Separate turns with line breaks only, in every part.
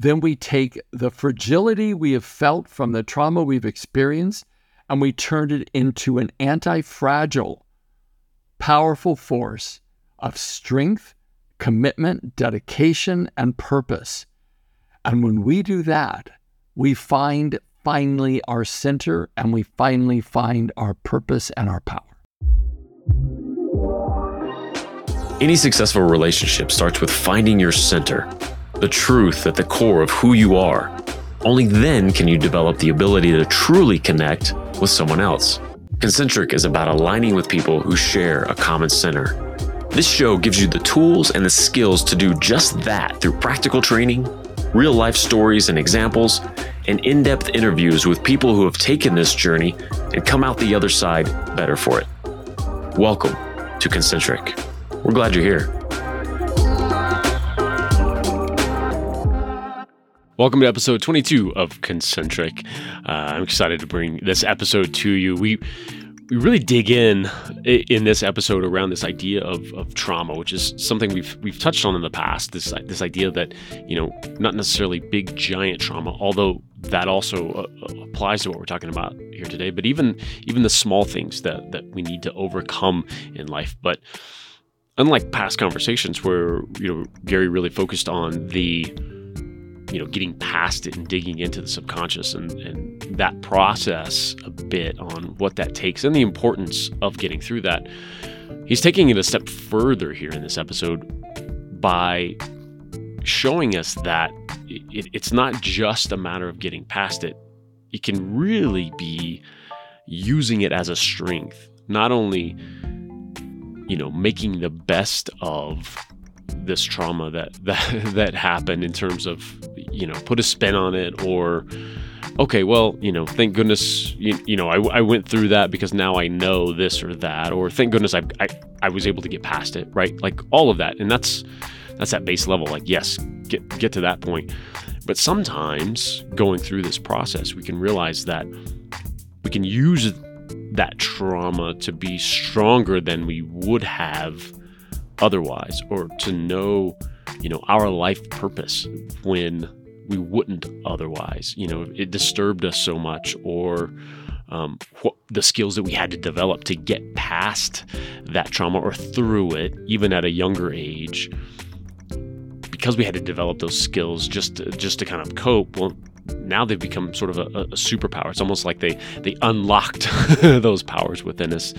then we take the fragility we have felt from the trauma we've experienced and we turn it into an anti fragile, powerful force of strength, commitment, dedication, and purpose. And when we do that, we find finally our center and we finally find our purpose and our power.
Any successful relationship starts with finding your center, the truth at the core of who you are. Only then can you develop the ability to truly connect with someone else. Concentric is about aligning with people who share a common center. This show gives you the tools and the skills to do just that through practical training, real life stories and examples, and in depth interviews with people who have taken this journey and come out the other side better for it. Welcome to Concentric. We're glad you're here. Welcome to episode 22 of Concentric. Uh, I'm excited to bring this episode to you. We we really dig in in this episode around this idea of, of trauma, which is something we've we've touched on in the past. This this idea that you know not necessarily big giant trauma, although that also uh, uh, applies to what we're talking about here today. But even even the small things that that we need to overcome in life. But unlike past conversations where you know Gary really focused on the you know getting past it and digging into the subconscious and, and that process a bit on what that takes and the importance of getting through that. He's taking it a step further here in this episode by showing us that it, it's not just a matter of getting past it. It can really be using it as a strength not only you know making the best of this trauma that that that happened in terms of you know put a spin on it or okay well you know thank goodness you, you know I, I went through that because now i know this or that or thank goodness I, I i was able to get past it right? Like all of that. And that's that's that base level like yes get get to that point. But sometimes going through this process we can realize that we can use that trauma to be stronger than we would have otherwise or to know you know our life purpose when we wouldn't otherwise. You know it disturbed us so much or um, what, the skills that we had to develop to get past that trauma or through it even at a younger age because we had to develop those skills just to, just to kind of cope well now they've become sort of a, a superpower. It's almost like they they unlocked those powers within us,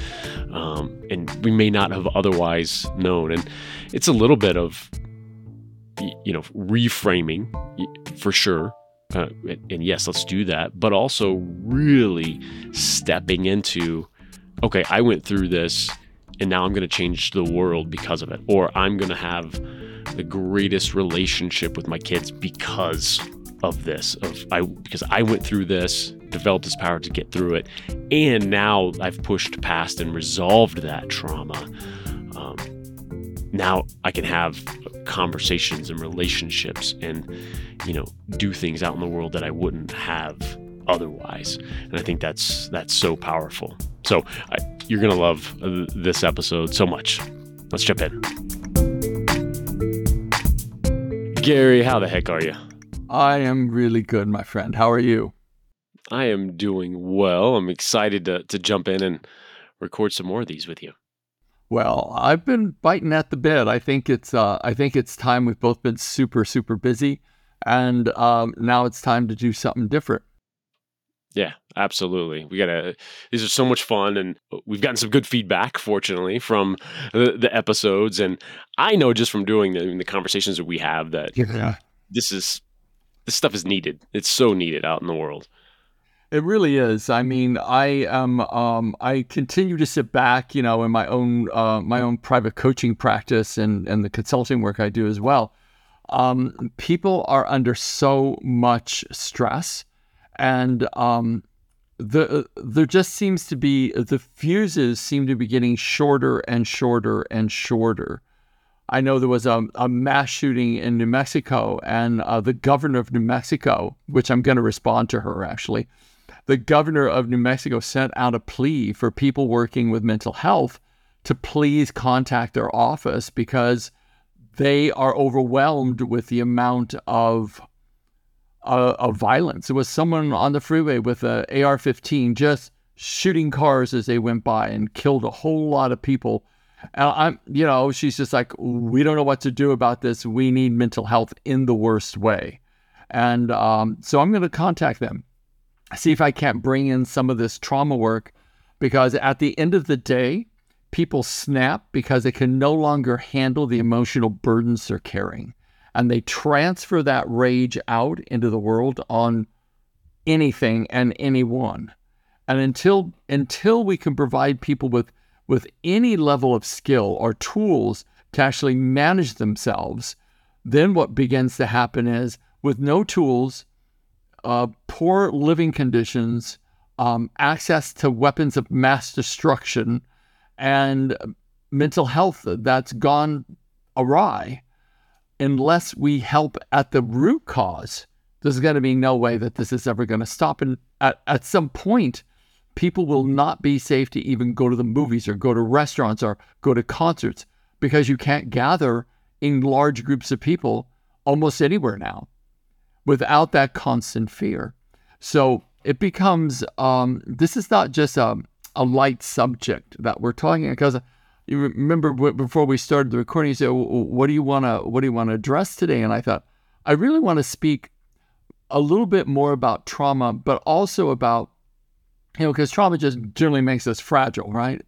um, and we may not have otherwise known. And it's a little bit of you know reframing for sure. Uh, and yes, let's do that, but also really stepping into, okay, I went through this, and now I'm going to change the world because of it, or I'm going to have the greatest relationship with my kids because of this of I because I went through this, developed this power to get through it, and now I've pushed past and resolved that trauma. Um, now I can have conversations and relationships and you know do things out in the world that I wouldn't have otherwise. And I think that's that's so powerful. So I, you're gonna love this episode so much. Let's jump in. Gary how the heck are you
I am really good, my friend. How are you?
I am doing well. I'm excited to, to jump in and record some more of these with you.
Well, I've been biting at the bit. I think it's uh, I think it's time. We've both been super super busy, and um, now it's time to do something different.
Yeah, absolutely. We gotta. These are so much fun, and we've gotten some good feedback, fortunately, from the, the episodes. And I know just from doing the, the conversations that we have that yeah. this is this stuff is needed. It's so needed out in the world.
It really is. I mean, I am. Um, I continue to sit back, you know, in my own uh, my own private coaching practice and and the consulting work I do as well. Um, people are under so much stress, and um, the there just seems to be the fuses seem to be getting shorter and shorter and shorter. I know there was a, a mass shooting in New Mexico, and uh, the governor of New Mexico, which I'm going to respond to her actually, the governor of New Mexico sent out a plea for people working with mental health to please contact their office because they are overwhelmed with the amount of uh, of violence. It was someone on the freeway with a AR-15 just shooting cars as they went by and killed a whole lot of people. And I'm, you know, she's just like, we don't know what to do about this. We need mental health in the worst way. And um, so I'm going to contact them, see if I can't bring in some of this trauma work, because at the end of the day, people snap because they can no longer handle the emotional burdens they're carrying. And they transfer that rage out into the world on anything and anyone. And until until we can provide people with with any level of skill or tools to actually manage themselves, then what begins to happen is with no tools, uh, poor living conditions, um, access to weapons of mass destruction, and mental health that's gone awry, unless we help at the root cause, there's going to be no way that this is ever going to stop. And at, at some point, people will not be safe to even go to the movies or go to restaurants or go to concerts because you can't gather in large groups of people almost anywhere now without that constant fear. So it becomes um, this is not just a, a light subject that we're talking because you remember before we started the recording, you said, "What do you want to what do you want to address today?" And I thought I really want to speak a little bit more about trauma, but also about you know because trauma just generally makes us fragile, right?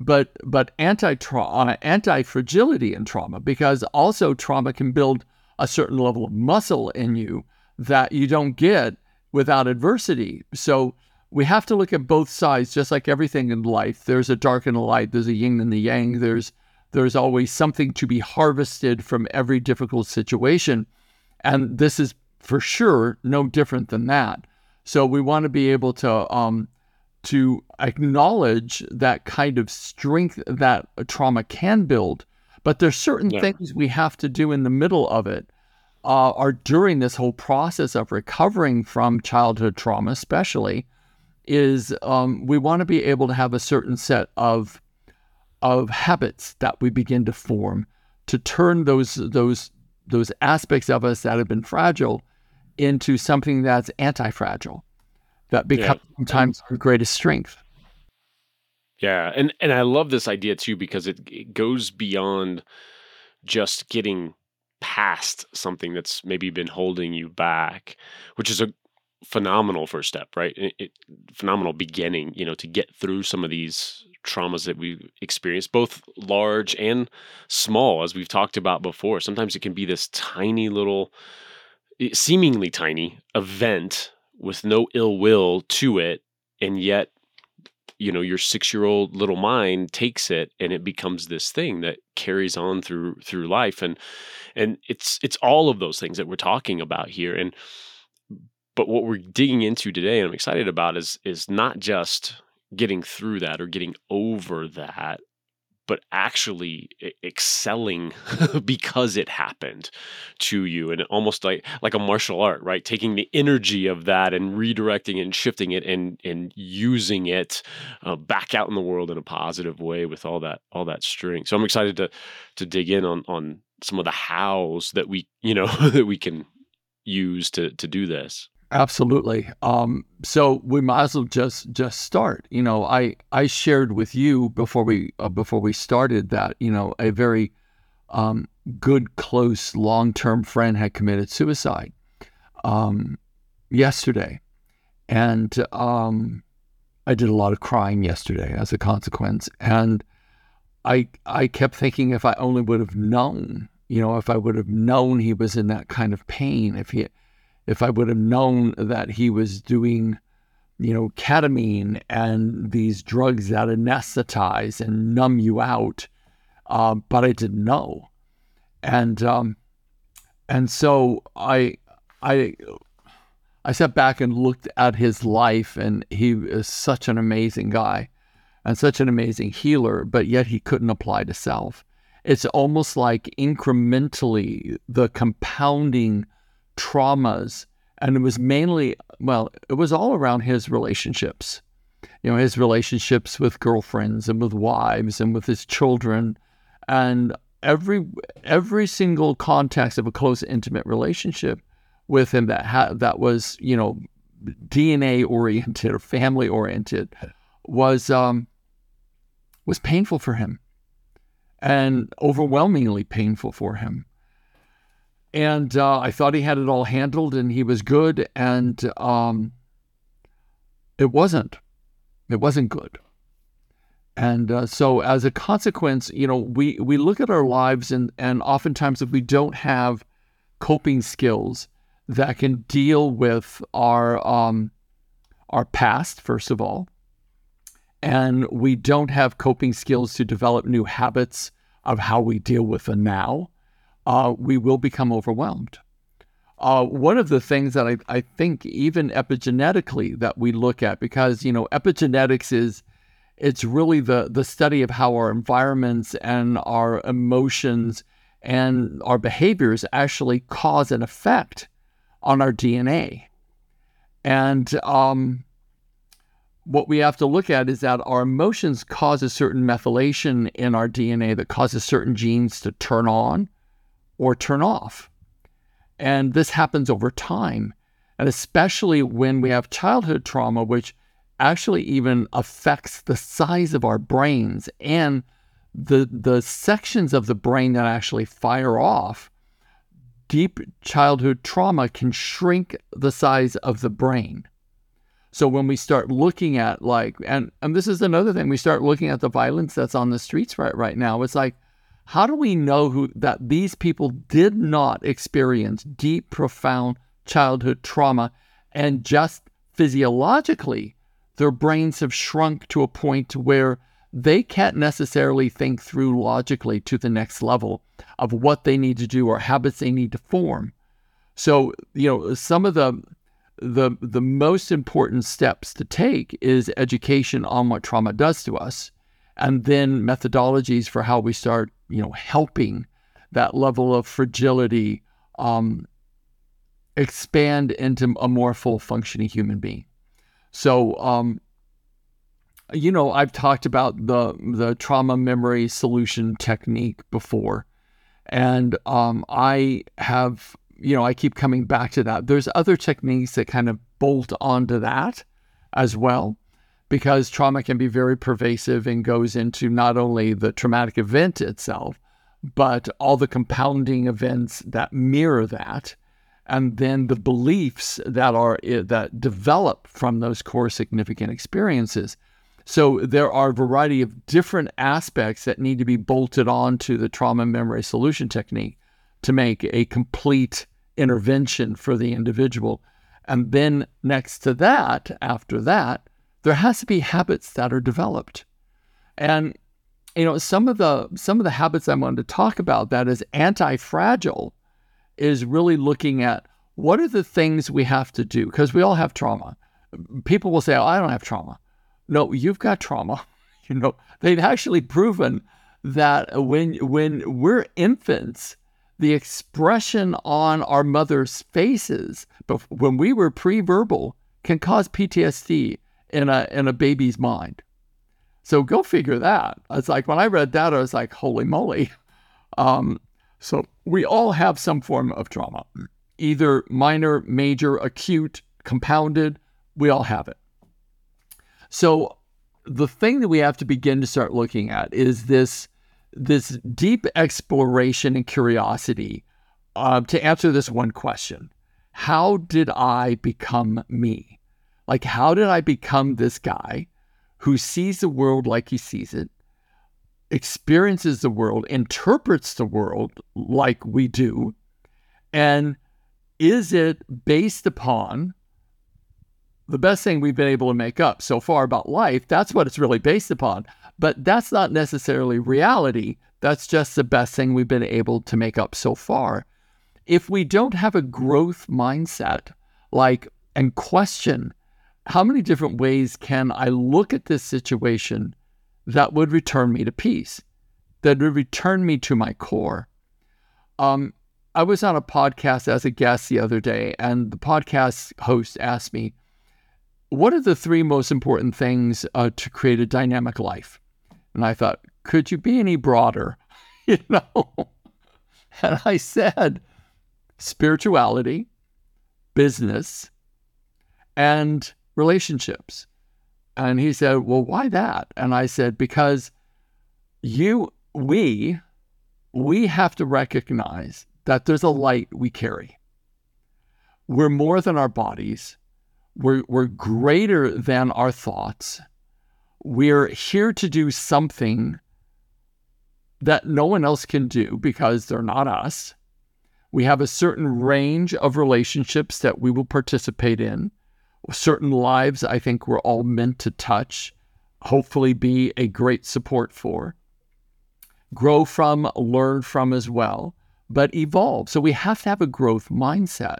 But but anti trauma, uh, anti fragility in trauma because also trauma can build a certain level of muscle in you that you don't get without adversity. So we have to look at both sides, just like everything in life. There's a dark and a light. There's a yin and the yang. There's there's always something to be harvested from every difficult situation, and this is for sure no different than that. So we want to be able to um, to acknowledge that kind of strength that a trauma can build, but there's certain yeah. things we have to do in the middle of it uh, or during this whole process of recovering from childhood trauma, especially, is um, we want to be able to have a certain set of of habits that we begin to form to turn those those those aspects of us that have been fragile into something that's anti-fragile that becomes yeah. sometimes our greatest strength.
Yeah, and and I love this idea too because it, it goes beyond just getting past something that's maybe been holding you back, which is a phenomenal first step, right? It, it, phenomenal beginning, you know, to get through some of these traumas that we experience, both large and small, as we've talked about before. Sometimes it can be this tiny little, seemingly tiny event with no ill will to it, and yet you know your six year old little mind takes it and it becomes this thing that carries on through through life. And and it's it's all of those things that we're talking about here. And but what we're digging into today and i'm excited about is is not just getting through that or getting over that but actually excelling because it happened to you. And almost like like a martial art right? Taking the energy of that and redirecting and shifting it and and using it uh, back out in the world in a positive way with all that all that strength. So i'm excited to to dig in on on some of the hows that we you know that we can use to to do this
Absolutely. Um, so we might as well just just start. You know, I I shared with you before we uh, before we started that you know a very um, good, close, long term friend had committed suicide um, yesterday, and um, I did a lot of crying yesterday as a consequence. And I I kept thinking if I only would have known, you know, if I would have known he was in that kind of pain, if he if I would have known that he was doing, you know, ketamine and these drugs that anesthetize and numb you out, uh, but I didn't know, and um, and so I I I sat back and looked at his life, and he is such an amazing guy and such an amazing healer, but yet he couldn't apply to self. It's almost like incrementally the compounding traumas. And it was mainly, well, it was all around his relationships. You know, his relationships with girlfriends and with wives and with his children. And every every single context of a close intimate relationship with him that ha- that was you know DNA oriented or family oriented was um, was painful for him and overwhelmingly painful for him. And uh, I thought he had it all handled and he was good, and um, it wasn't. It wasn't good. And uh, so, as a consequence, you know, we, we look at our lives, and, and oftentimes, if we don't have coping skills that can deal with our um, our past, first of all, and we don't have coping skills to develop new habits of how we deal with the now, uh, we will become overwhelmed. Uh, one of the things that I, I think even epigenetically that we look at, because you know epigenetics is it's really the the study of how our environments and our emotions and our behaviors actually cause an effect on our DNA. And um, what we have to look at is that our emotions cause a certain methylation in our DNA that causes certain genes to turn on or turn off. And this happens over time. And especially when we have childhood trauma, which actually even affects the size of our brains and the, the sections of the brain that actually fire off. Deep childhood trauma can shrink the size of the brain. So when we start looking at like, and, and this is another thing, we start looking at the violence that's on the streets right, right now. It's like, how do we know who that these people did not experience deep, profound childhood trauma and just physiologically their brains have shrunk to a point where they can't necessarily think through logically to the next level of what they need to do or habits they need to form. So, you know, some of the the the most important steps to take is education on what trauma does to us and then methodologies for how we start, you know, helping that level of fragility um, expand into a more full functioning human being. So, um, you know, I've talked about the the trauma memory solution technique before, and um, I have, you know, I keep coming back to that. There's other techniques that kind of bolt onto that as well because trauma can be very pervasive and goes into not only the traumatic event itself, but all the compounding events that mirror that, and then the beliefs that are eh, that develop from those core significant experiences. So there are a variety of different aspects that need to be bolted on to the trauma memory solution technique to make a complete intervention for the individual. And then next to that, after that, there has to be habits that are developed. And you know, some of the some of the habits I wanted to talk about that is anti-fragile is really looking at what are the things we have to do because we all have trauma. People will say, oh, "I don't have trauma." No, you've got trauma. You know, they've actually proven that when when we're infants, the expression on our mother's faces, when we were pre-verbal, can cause PTSD in a in a baby's mind. So go figure that. It's like when I read that, I was like, holy moly. Um, so we all have some form of trauma, either minor, major, acute, compounded. We all have it. So the thing that we have to begin to start looking at is this this deep exploration and curiosity uh, to answer this one question: How did I become me? Like, how did I become this guy who sees the world like he sees it, experiences the world, interprets the world like we do? And is it based upon the best thing we've been able to make up so far about life? That's what it's really based upon. But that's not necessarily reality. That's just the best thing we've been able to make up so far. If we don't have a growth mindset, like, and question how many different ways can I look at this situation that would return me to peace, that would return me to my core? Um, I was on a podcast as a guest the other day, and the podcast host asked me, What are the three most important things uh, to create a dynamic life? And I thought, Could you be any broader? you know? And I said, Spirituality, business and relationships. And he said, Well, why that? And I said, Because you, we, we have to recognize that there's a light we carry. We're more than our bodies, we're, we're greater than our thoughts. We're here to do something that no one else can do because they're not us. We have a certain range of relationships that we will participate in, certain lives I think we're all meant to touch, hopefully be a great support for, grow from, learn from as well, but evolve. So we have to have a growth mindset.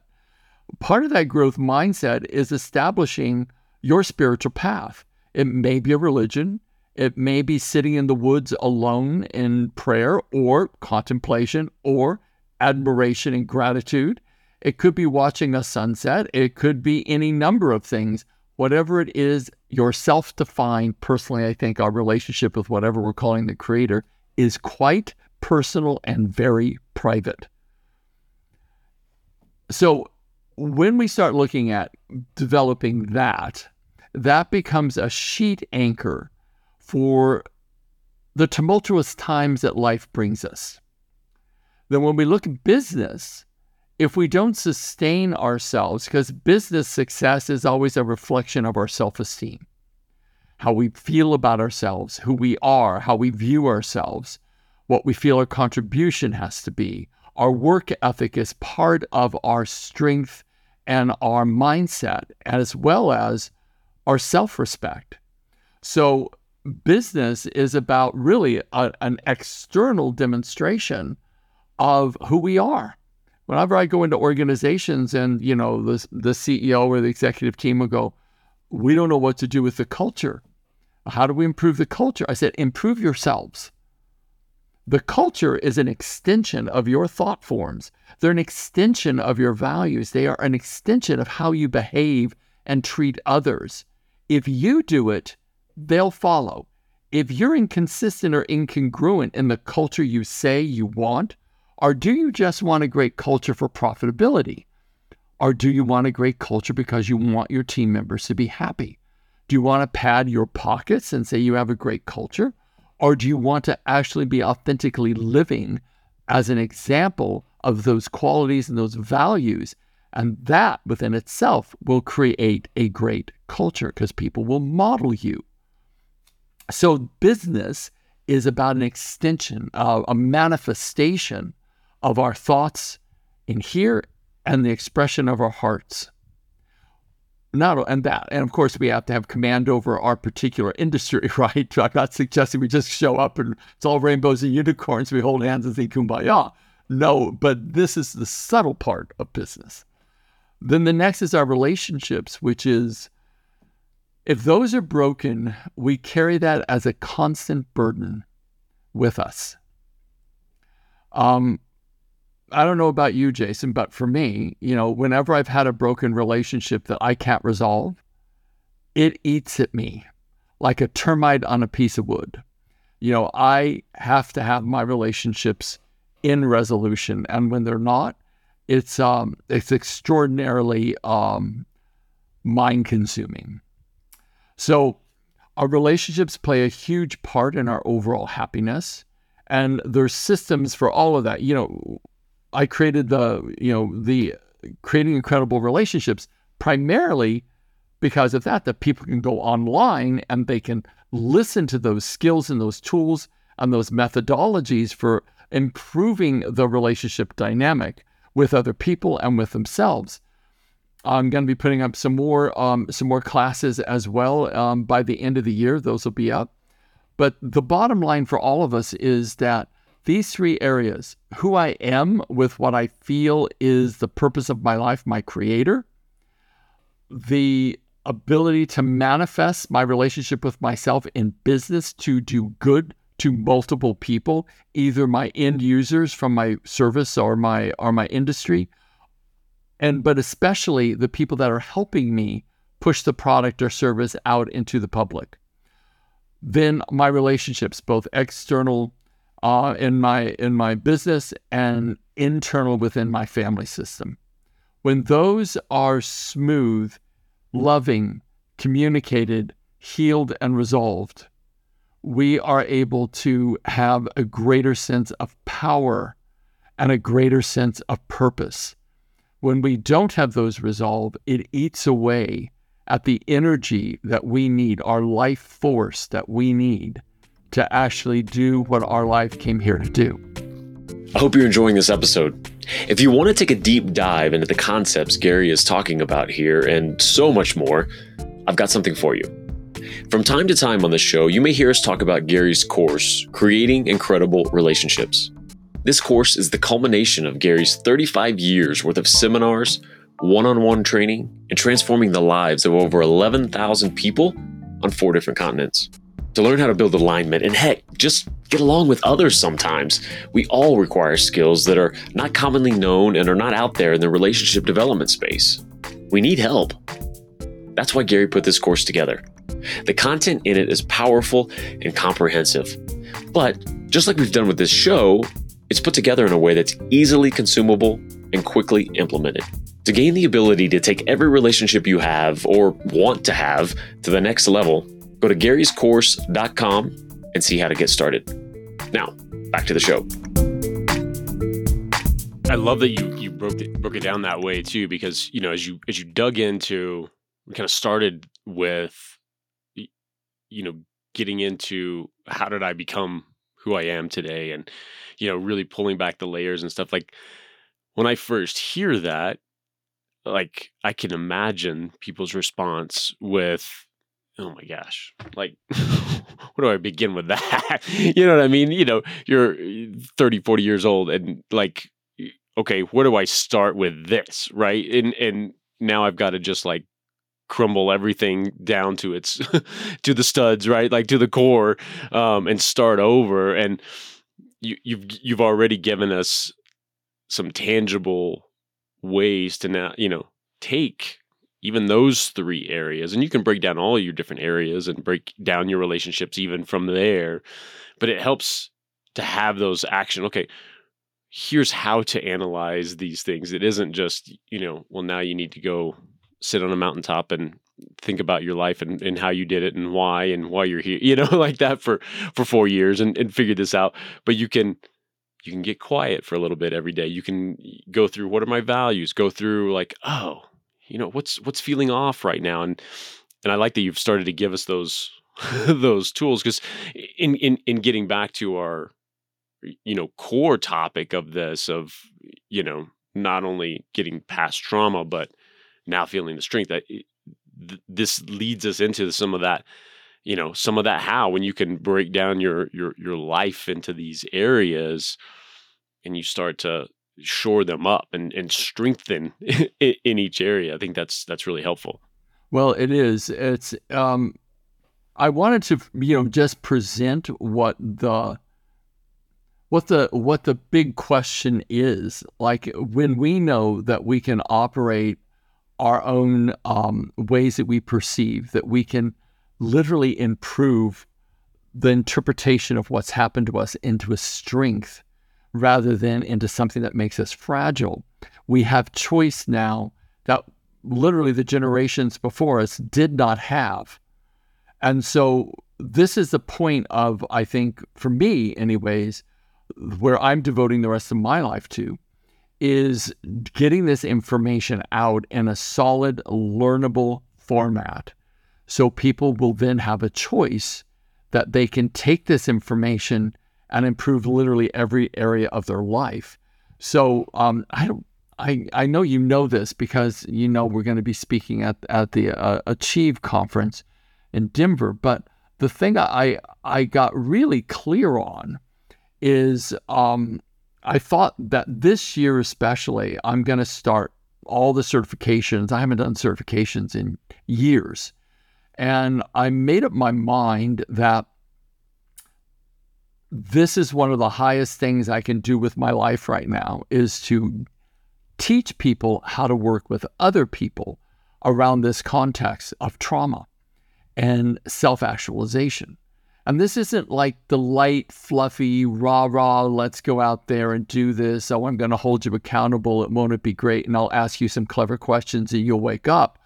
Part of that growth mindset is establishing your spiritual path. It may be a religion, it may be sitting in the woods alone in prayer or contemplation or admiration and gratitude. It could be watching a sunset. It could be any number of things. Whatever it is, your self defined, personally, I think our relationship with whatever we're calling the creator is quite personal and very private. So when we start looking at developing that, that becomes a sheet anchor for the tumultuous times that life brings us. Then, when we look at business, if we don't sustain ourselves, because business success is always a reflection of our self esteem, how we feel about ourselves, who we are, how we view ourselves, what we feel our contribution has to be. Our work ethic is part of our strength and our mindset, as well as our self respect. So, business is about really a, an external demonstration of who we are. Whenever I go into organizations and, you know, the, the CEO or the executive team will go, we don't know what to do with the culture. How do we improve the culture? I said, improve yourselves. The culture is an extension of your thought forms. They're an extension of your values. They are an extension of how you behave and treat others. If you do it, they'll follow. If you're inconsistent or incongruent in the culture you say you want, or do you just want a great culture for profitability? Or do you want a great culture because you want your team members to be happy? Do you want to pad your pockets and say you have a great culture? Or do you want to actually be authentically living as an example of those qualities and those values? And that within itself will create a great culture because people will model you. So, business is about an extension, uh, a manifestation of our thoughts in here and the expression of our hearts. Not and that, and of course, we have to have command over our particular industry, right? I'm not suggesting we just show up and it's all rainbows and unicorns. We hold hands and say kumbaya. No, but this is the subtle part of business. Then the next is our relationships, which is if those are broken, we carry that as a constant burden with us. Um, I don't know about you, Jason, but for me, you know, whenever I've had a broken relationship that I can't resolve, it eats at me like a termite on a piece of wood. You know, I have to have my relationships in resolution, and when they're not, it's um, it's extraordinarily um, mind consuming. So, our relationships play a huge part in our overall happiness, and there's systems for all of that. You know, I created the, you know, the creating incredible relationships primarily because of that, that people can go online and they can listen to those skills and those tools and those methodologies for improving the relationship dynamic with other people and with themselves. I'm going to be putting up some more um, some more classes as well um, by the end of the year. Those will be up. But the bottom line for all of us is that these three areas who I am with what I feel is the purpose of my life, my creator, the ability to manifest my relationship with myself in business to do good to multiple people, either my end users from my service or my or my industry, and but especially the people that are helping me push the product or service out into the public. Then my relationships, both external uh, in my in my business and internal within my family system. when those are smooth, loving, communicated, healed, and resolved, we are able to have a greater sense of power and a greater sense of purpose. When we don't have those resolved, it eats away at the energy that we need, our life force that we need to actually do what our life came here to do.
I hope you're enjoying this episode. If you want to take a deep dive into the concepts Gary is talking about here and so much more, I've got something for you. From time to time on the show, you may hear us talk about Gary's course, Creating Incredible Relationships. This course is the culmination of Gary's 35 years worth of seminars, one on one training, and transforming the lives of over 11,000 people on four different continents. To learn how to build alignment and heck, just get along with others sometimes, we all require skills that are not commonly known and are not out there in the relationship development space. We need help. That's why Gary put this course together. The content in it is powerful and comprehensive. But just like we've done with this show, it's put together in a way that's easily consumable and quickly implemented. To gain the ability to take every relationship you have or want to have to the next level, go to garyscourse.com and see how to get started. Now, back to the show. I love that you you broke it broke it down that way too, because you know as you as you dug into, we kind of started with, you know, getting into how did I become who I am today, and you know, really pulling back the layers and stuff. Like when I first hear that, like I can imagine people's response with, "Oh my gosh, like." where do I begin with that? you know what I mean? You know, you're 30, 40 years old and like okay, where do I start with this? Right. And and now I've got to just like crumble everything down to its to the studs, right? Like to the core, um, and start over. And you you've you've already given us some tangible ways to now, you know, take even those three areas and you can break down all your different areas and break down your relationships even from there but it helps to have those action okay here's how to analyze these things. It isn't just, you know, well, now you need to go sit on a mountaintop and think about your life and, and how you did it and why and why you're here, you know, like that for, for four years and, and figure this out. But you can, you can get quiet for a little bit every day. You can go through what are my values, go through like, oh, you know, what's, what's feeling off right now. And, and I like that you've started to give us those, those tools because in, in, in getting back to our, you know core topic of this of you know not only getting past trauma but now feeling the strength that eh, th- this leads us into some of that you know some of that how when you can break down your your your life into these areas and you start to shore them up and and strengthen in, each area. I think that's that's really helpful.
Well it is. It's um i wanted to you know just present what the what the what the big question is. Like when we know that we can operate our own um, ways that we perceive that we can literally improve the interpretation of what's happened to us into a strength rather than into something that makes us fragile we have choice now that literally the generations before us did not have and so this is the point of i think for me anyways where I'm devoting the rest of my life to is getting this information out in a solid, learnable format. So people will then have a choice that they can take this information and improve literally every area of their life. So um, I. I, I know you know this because you know we're going to be speaking at at the uh, Achieve conference in Denver. But the thing I I got really clear on is um, I thought that this year, especially, I'm going to start all the certifications. I haven't done certifications in years. And I made up my mind that this is one of the highest things I can do with my life right now is to teach people how to work with other people around this context of trauma and self actualization. And this isn't like the light, fluffy, rah rah, let's go out there and do this. Oh, I'm going to hold you accountable. It won't it be great? And I'll ask you some clever questions and you'll wake up.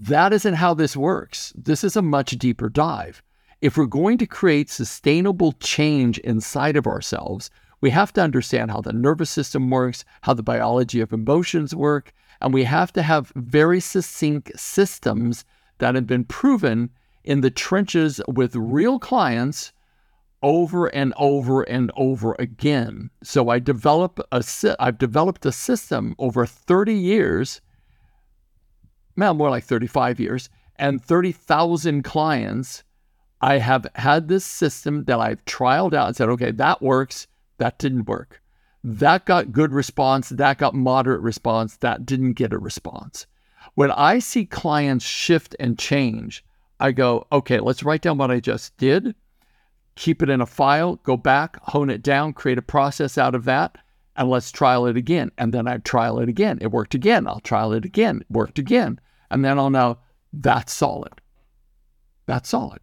That isn't how this works. This is a much deeper dive. If we're going to create sustainable change inside of ourselves, we have to understand how the nervous system works, how the biology of emotions work, and we have to have very succinct systems that have been proven in the trenches with real clients over and over and over again. So I develop a I've developed a system over 30 years, well, more like 35 years, and 30,000 clients. I have had this system that I've trialed out and said, okay, that works. That didn't work. That got good response. That got moderate response. That didn't get a response. When I see clients shift and change, I go, okay, let's write down what I just did, keep it in a file, go back, hone it down, create a process out of that, and let's trial it again. And then I trial it again. It worked again. I'll trial it again. It worked again. And then I'll know that's solid. That's solid.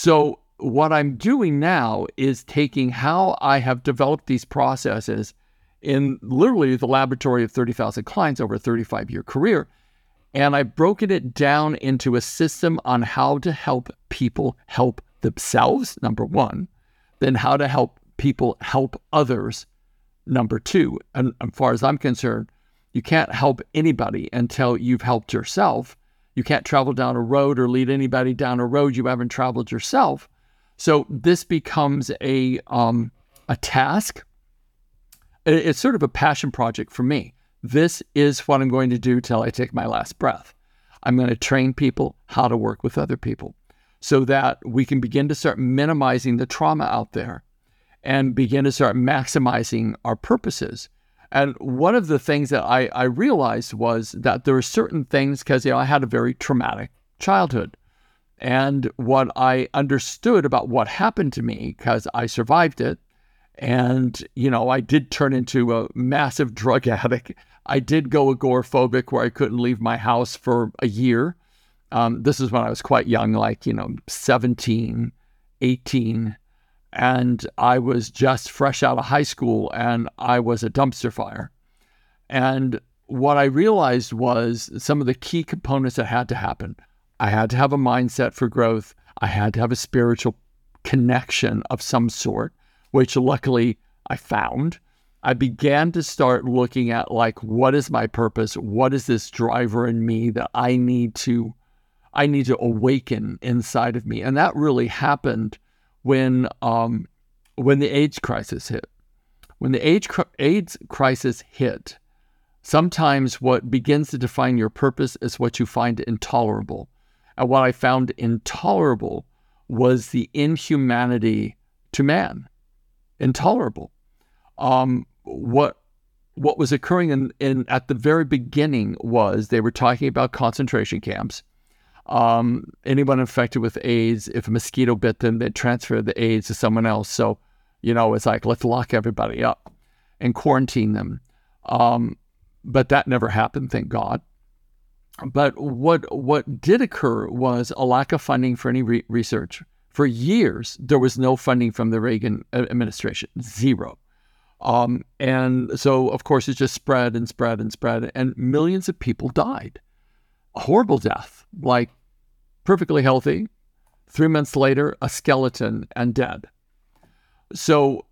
So what I'm doing now is taking how I have developed these processes in literally the laboratory of 30,000 clients over a 35 year career and I've broken it down into a system on how to help people help themselves, number one, then how to help people help others, number two. And as far as I'm concerned, you can't help anybody until you've helped yourself. You can't travel down a road or lead anybody down a road you haven't traveled yourself. So this becomes a um, a task. It's sort of a passion project for me. This is what I'm going to do till I take my last breath. I'm going to train people how to work with other people so that we can begin to start minimizing the trauma out there and begin to start maximizing our purposes. And one of the things that I, I realized was that there are certain things because you know I had a very traumatic childhood. And what I understood about what happened to me, because I survived it, and, you know, I did turn into a massive drug addict. I did go agoraphobic where I couldn't leave my house for a year. Um, this is when I was quite young, like, you know, 17, 18. And I was just fresh out of high school and I was a dumpster fire. And what I realized was some of the key components that had to happen. I had to have a mindset for growth. I had to have a spiritual connection of some sort which luckily I found, I began to start looking at like what is my purpose? What is this driver in me that I need to I need to awaken inside of me? And that really happened when um, when the AIDS crisis hit. When the AIDS, AIDS crisis hit, sometimes what begins to define your purpose is what you find intolerable. And what I found intolerable was the inhumanity to man intolerable. Um, what what was occurring in, in at the very beginning was they were talking about concentration camps. Um, anyone infected with AIDS, if a mosquito bit them, they'd transfer the AIDS to someone else. So, you know, it's like let's lock everybody up and quarantine them. Um, but that never happened, thank God. But what what did occur was a lack of funding for any re- research for years, there was no funding from the Reagan administration, zero. Um, and so, of course, it just spread and spread and spread, and millions of people died. Horrible death, like perfectly healthy. Three months later, a skeleton and dead. So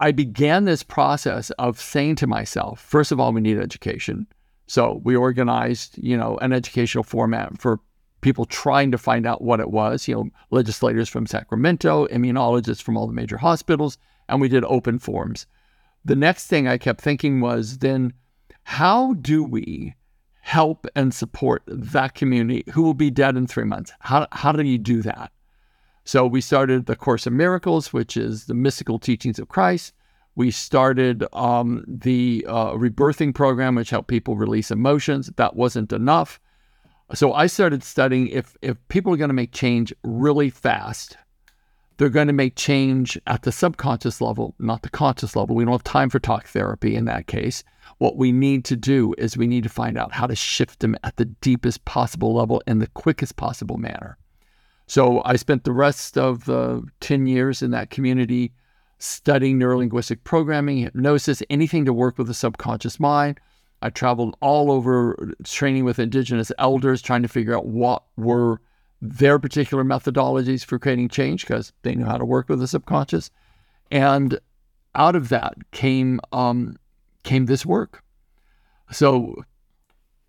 I began this process of saying to myself, first of all, we need education. So we organized, you know, an educational format for people trying to find out what it was, you know, legislators from Sacramento, immunologists from all the major hospitals, and we did open forums. The next thing I kept thinking was then, how do we help and support that community who will be dead in three months? How, how do you do that? So we started the Course of Miracles, which is the mystical teachings of Christ. We started um, the uh, rebirthing program, which helped people release emotions. That wasn't enough. So I started studying if if people are going to make change really fast, they're going to make change at the subconscious level, not the conscious level. We don't have time for talk therapy in that case. What we need to do is we need to find out how to shift them at the deepest possible level in the quickest possible manner. So I spent the rest of the 10 years in that community studying neurolinguistic programming, hypnosis, anything to work with the subconscious mind. I traveled all over training with indigenous elders, trying to figure out what were their particular methodologies for creating change because they knew how to work with the subconscious. And out of that came um, came this work. So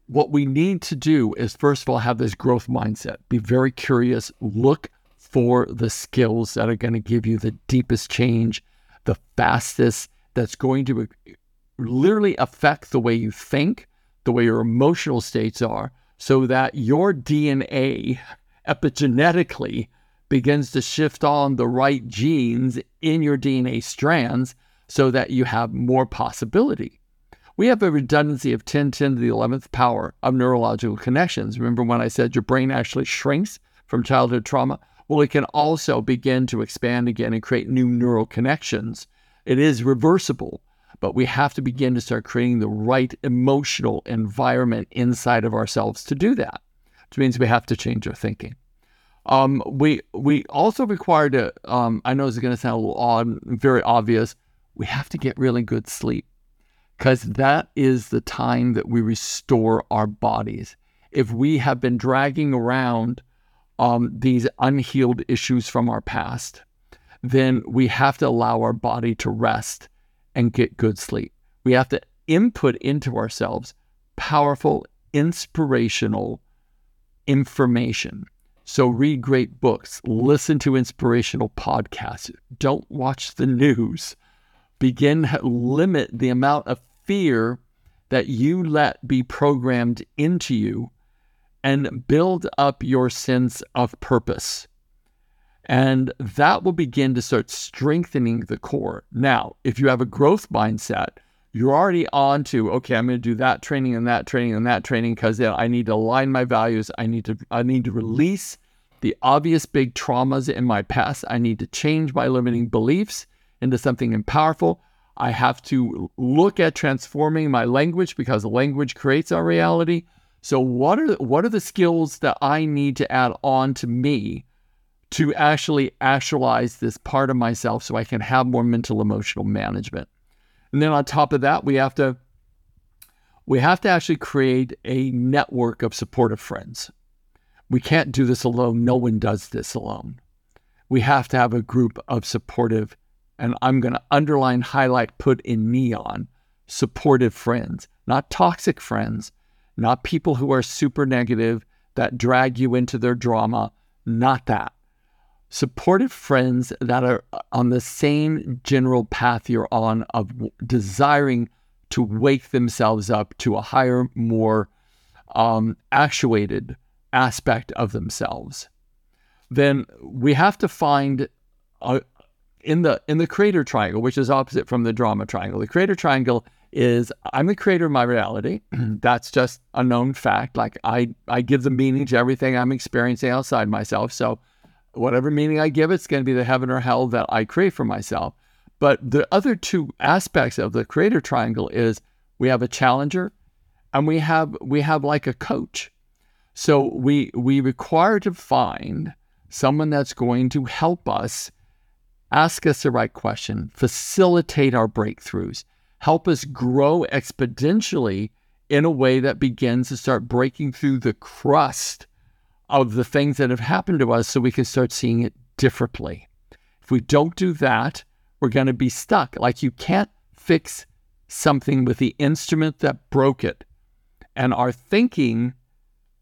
what we need to do is first of all have this growth mindset. Be very curious, look for the skills that are going to give you the deepest change, the fastest, that's going to literally affect the way you think, the way your emotional states are, so that your DNA epigenetically begins to shift on the right genes in your DNA strands so that you have more possibility. We have a redundancy of 10, 10 to the 11th power of neurological connections. Remember when I said your brain actually shrinks from childhood trauma? Well, it can also begin to expand again and create new neural connections. It is reversible, but we have to begin to start creating the right emotional environment inside of ourselves to do that, which means we have to change our thinking. Um, we we also require to. Um, I know this is going to sound a little odd, very obvious. We have to get really good sleep because that is the time that we restore our bodies. If we have been dragging around um, these unhealed issues from our past, then we have to allow our body to rest and get good sleep. We have to input into ourselves powerful, inspirational information. So, read great books, listen to inspirational podcasts, don't watch the news begin to limit the amount of fear that you let be programmed into you and build up your sense of purpose. And that will begin to start strengthening the core. Now, if you have a growth mindset, you're already on to, okay, I'm going to do that training and that training and that training because I need to align my values. I need to I need to release the obvious big traumas in my past. I need to change my limiting beliefs into something powerful. I have to look at transforming my language because language creates our reality. So what are what are the skills that I need to add on to me to actually actualize this part of myself so I can have more mental emotional management? And then on top of that, we have to we have to actually create a network of supportive friends. We can't do this alone. No one does this alone. We have to have a group of supportive and I'm going to underline, highlight, put in neon supportive friends, not toxic friends, not people who are super negative that drag you into their drama, not that. Supportive friends that are on the same general path you're on of desiring to wake themselves up to a higher, more um, actuated aspect of themselves. Then we have to find a, in the in the creator triangle, which is opposite from the drama triangle. The creator triangle is I'm the creator of my reality. That's just a known fact. Like I I give the meaning to everything I'm experiencing outside myself. So whatever meaning I give, it's going to be the heaven or hell that I create for myself. But the other two aspects of the creator triangle is we have a challenger and we have we have like a coach. So we we require to find someone that's going to help us ask us the right question, facilitate our breakthroughs, help us grow exponentially in a way that begins to start breaking through the crust of the things that have happened to us so we can start seeing it differently. If we don't do that, we're going to be stuck. Like you can't fix something with the instrument that broke it. And our thinking,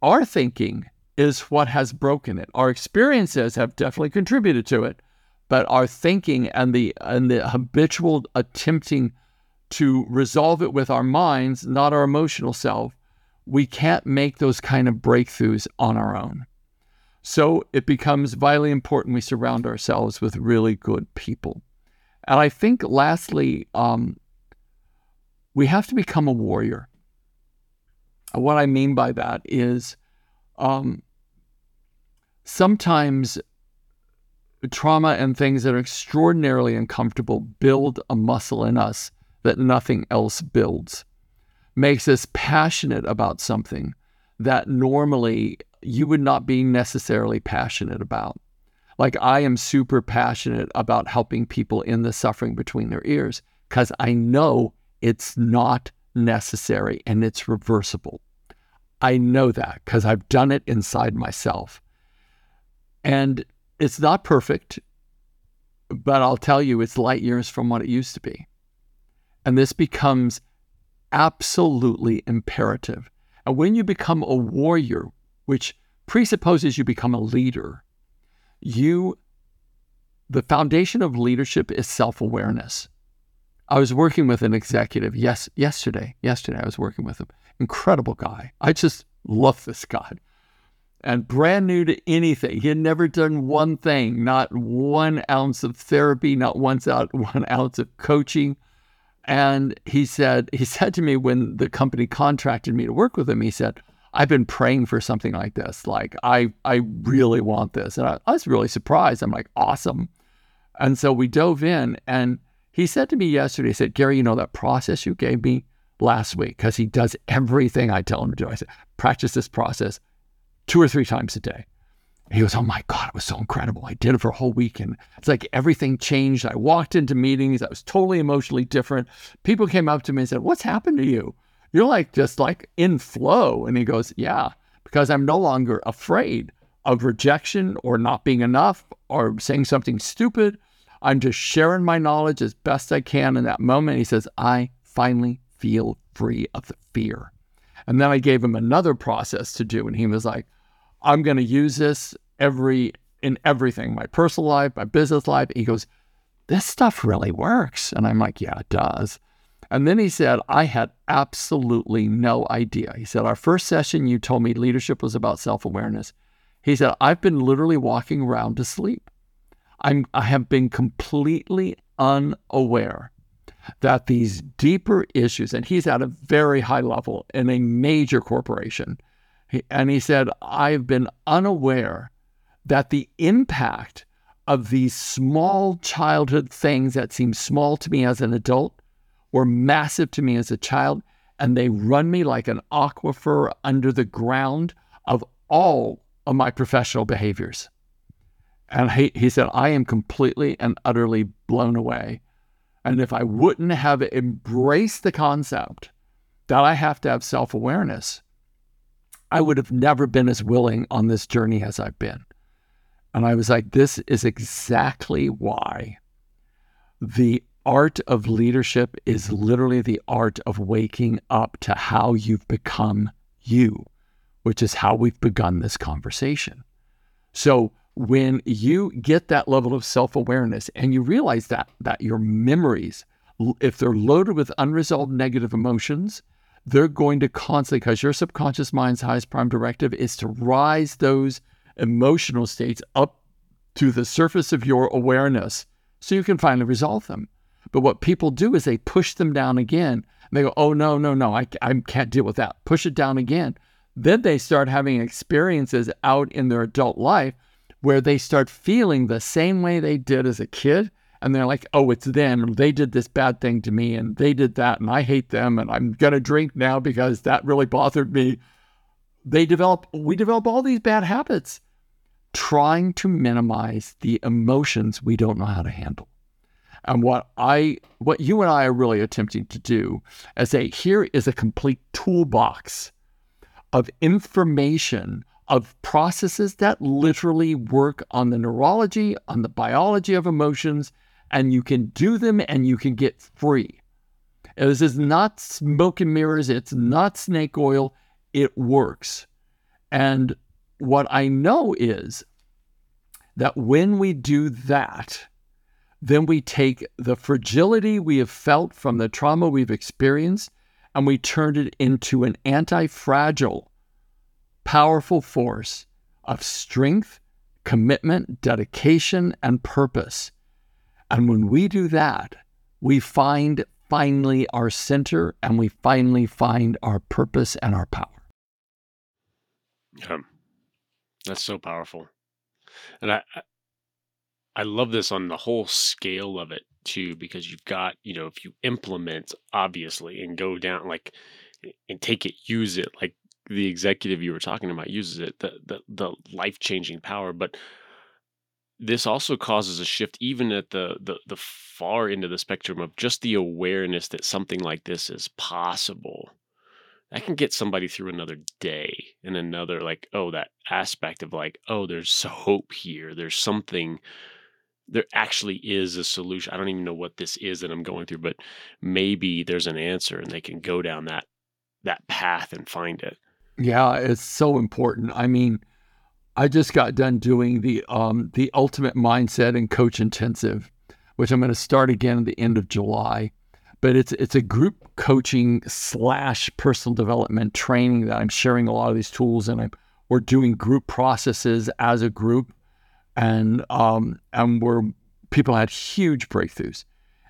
our thinking is what has broken it. Our experiences have definitely contributed to it, but our thinking and the and the habitual attempting to resolve it with our minds, not our emotional self, we can't make those kind of breakthroughs on our own. So it becomes vitally important we surround ourselves with really good people. And I think, lastly, um, we have to become a warrior. What I mean by that is um, sometimes trauma and things that are extraordinarily uncomfortable build a muscle in us that nothing else builds, makes us passionate about something that normally you would not be necessarily passionate about. Like I am super passionate about helping people in the suffering between their ears because I know it's not necessary and it's reversible. I know that because I've done it inside myself. And it's not perfect, but I'll tell you, it's light years from what it used to be. And this becomes absolutely imperative. And when you become a warrior, which presupposes you become a leader, you, the foundation of leadership is self awareness. I was working with an executive yes yesterday. Yesterday I was working with him. Incredible guy. I just love this guy. And brand new to anything. He had never done one thing, not one ounce of therapy, not once out one ounce of coaching. And he said, he said to me when the company contracted me to work with him, he said, I've been praying for something like this. Like I I really want this. And I, I was really surprised. I'm like, awesome. And so we dove in and he said to me yesterday, he said, Gary, you know that process you gave me last week? Because he does everything I tell him to do. I said, practice this process two or three times a day. He goes, Oh my God, it was so incredible. I did it for a whole week and it's like everything changed. I walked into meetings. I was totally emotionally different. People came up to me and said, What's happened to you? You're like just like in flow. And he goes, Yeah, because I'm no longer afraid of rejection or not being enough or saying something stupid I'm just sharing my knowledge as best I can in that moment. He says, I finally feel free of the fear. And then I gave him another process to do. And he was like, I'm going to use this every in everything, my personal life, my business life. He goes, This stuff really works. And I'm like, Yeah, it does. And then he said, I had absolutely no idea. He said, Our first session, you told me leadership was about self awareness. He said, I've been literally walking around to sleep. I'm, I have been completely unaware that these deeper issues, and he's at a very high level in a major corporation, and he said, I've been unaware that the impact of these small childhood things that seem small to me as an adult were massive to me as a child, and they run me like an aquifer under the ground of all of my professional behaviors. And he, he said, I am completely and utterly blown away. And if I wouldn't have embraced the concept that I have to have self awareness, I would have never been as willing on this journey as I've been. And I was like, this is exactly why the art of leadership is literally the art of waking up to how you've become you, which is how we've begun this conversation. So, when you get that level of self-awareness and you realize that that your memories if they're loaded with unresolved negative emotions they're going to constantly because your subconscious mind's highest prime directive is to rise those emotional states up to the surface of your awareness so you can finally resolve them. But what people do is they push them down again. They go oh no no no I, I can't deal with that. Push it down again. Then they start having experiences out in their adult life where they start feeling the same way they did as a kid. And they're like, oh, it's them. They did this bad thing to me and they did that and I hate them and I'm going to drink now because that really bothered me. They develop, we develop all these bad habits trying to minimize the emotions we don't know how to handle. And what I, what you and I are really attempting to do is say, here is a complete toolbox of information of processes that literally work on the neurology, on the biology of emotions, and you can do them and you can get free. This is not smoke and mirrors, it's not snake oil, it works. And what I know is that when we do that, then we take the fragility we have felt from the trauma we've experienced and we turn it into an anti fragile powerful force of strength, commitment, dedication, and purpose. And when we do that, we find finally our center and we finally find our purpose and our power.
Yeah, that's so powerful. And I, I love this on the whole scale of it too, because you've got, you know, if you implement obviously and go down like and take it, use it, like the executive you were talking about uses it, the the, the life changing power, but this also causes a shift even at the, the the far end of the spectrum of just the awareness that something like this is possible. That can get somebody through another day and another like oh that aspect of like oh there's hope here. There's something there actually is a solution. I don't even know what this is that i'm going through but maybe there's an answer and they can go down that that path and find it.
Yeah it's so important. I mean I just got done doing the um, the ultimate mindset and coach intensive, which I'm going to start again at the end of July. But it's it's a group coaching slash personal development training that I'm sharing a lot of these tools and I'm we're doing group processes as a group, and um, and we're people had huge breakthroughs.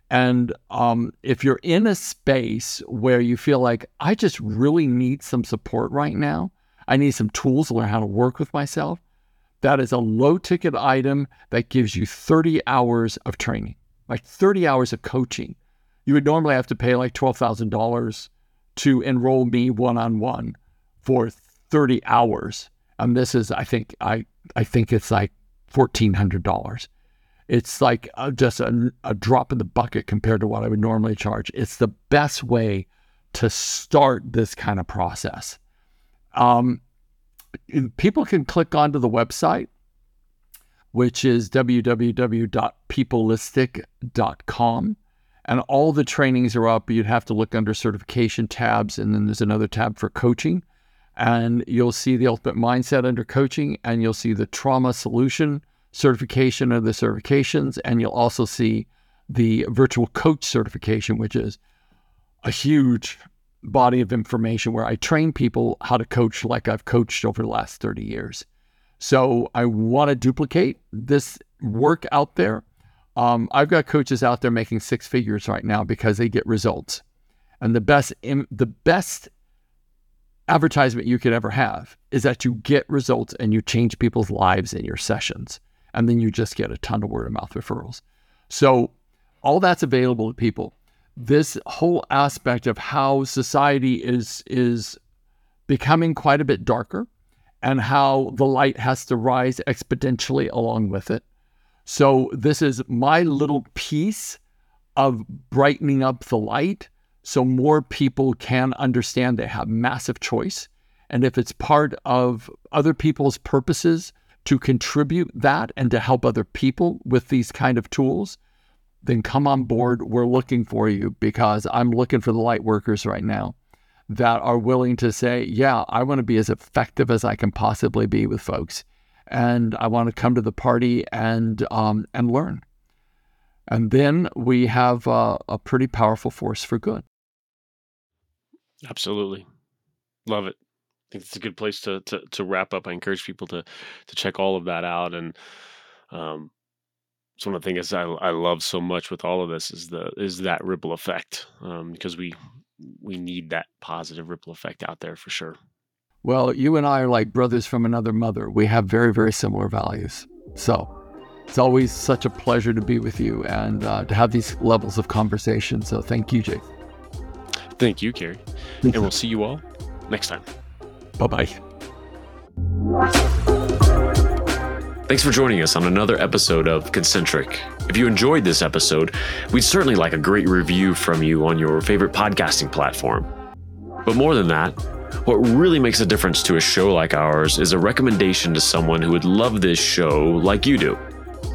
And um, if you're in a space where you feel like I just really need some support right now, I need some tools to learn how to work with myself. That is a low ticket item that gives you 30 hours of training, like 30 hours of coaching. You would normally have to pay like $12,000 to enroll me one on one for 30 hours. And this is, I think, I, I think it's like $1,400. It's like a, just a, a drop in the bucket compared to what I would normally charge. It's the best way to start this kind of process. Um, people can click onto the website, which is www.peoplelistic.com. And all the trainings are up. You'd have to look under certification tabs, and then there's another tab for coaching. And you'll see the ultimate mindset under coaching, and you'll see the trauma solution certification of the certifications, and you'll also see the virtual coach certification, which is a huge body of information where I train people how to coach like I've coached over the last 30 years. So I want to duplicate this work out there. Um, I've got coaches out there making six figures right now because they get results. And the best the best advertisement you could ever have is that you get results and you change people's lives in your sessions. And then you just get a ton of word of mouth referrals. So all that's available to people this whole aspect of how society is is becoming quite a bit darker and how the light has to rise exponentially along with it. So this is my little piece of brightening up the light so more people can understand they have massive choice and if it's part of other people's purposes to contribute that and to help other people with these kind of tools then come on board. We're looking for you because I'm looking for the light workers right now that are willing to say, yeah, I want to be as effective as I can possibly be with folks. And I want to come to the party and um, and learn. And then we have a pretty powerful force for good.
Absolutely, love it. I think it's a good place to, to to wrap up. I encourage people to to check all of that out and um, it's one of the things I, I love so much with all of this is the is that ripple effect um, because we we need that positive ripple effect out there for sure.
Well, you and I are like brothers from another mother. We have very very similar values. So it's always such a pleasure to be with you and uh, to have these levels of conversation. So thank you, Jake.
Thank you, Gary. and we'll see you all next time.
Bye bye.
Thanks for joining us on another episode of Concentric. If you enjoyed this episode, we'd certainly like a great review from you on your favorite podcasting platform. But more than that, what really makes a difference to a show like ours is a recommendation to someone who would love this show like you do.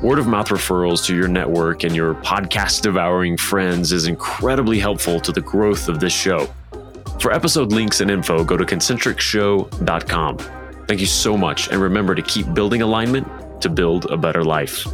Word of mouth referrals to your network and your podcast devouring friends is incredibly helpful to the growth of this show. For episode links and info, go to concentricshow.com. Thank you so much, and remember to keep building alignment to build a better life.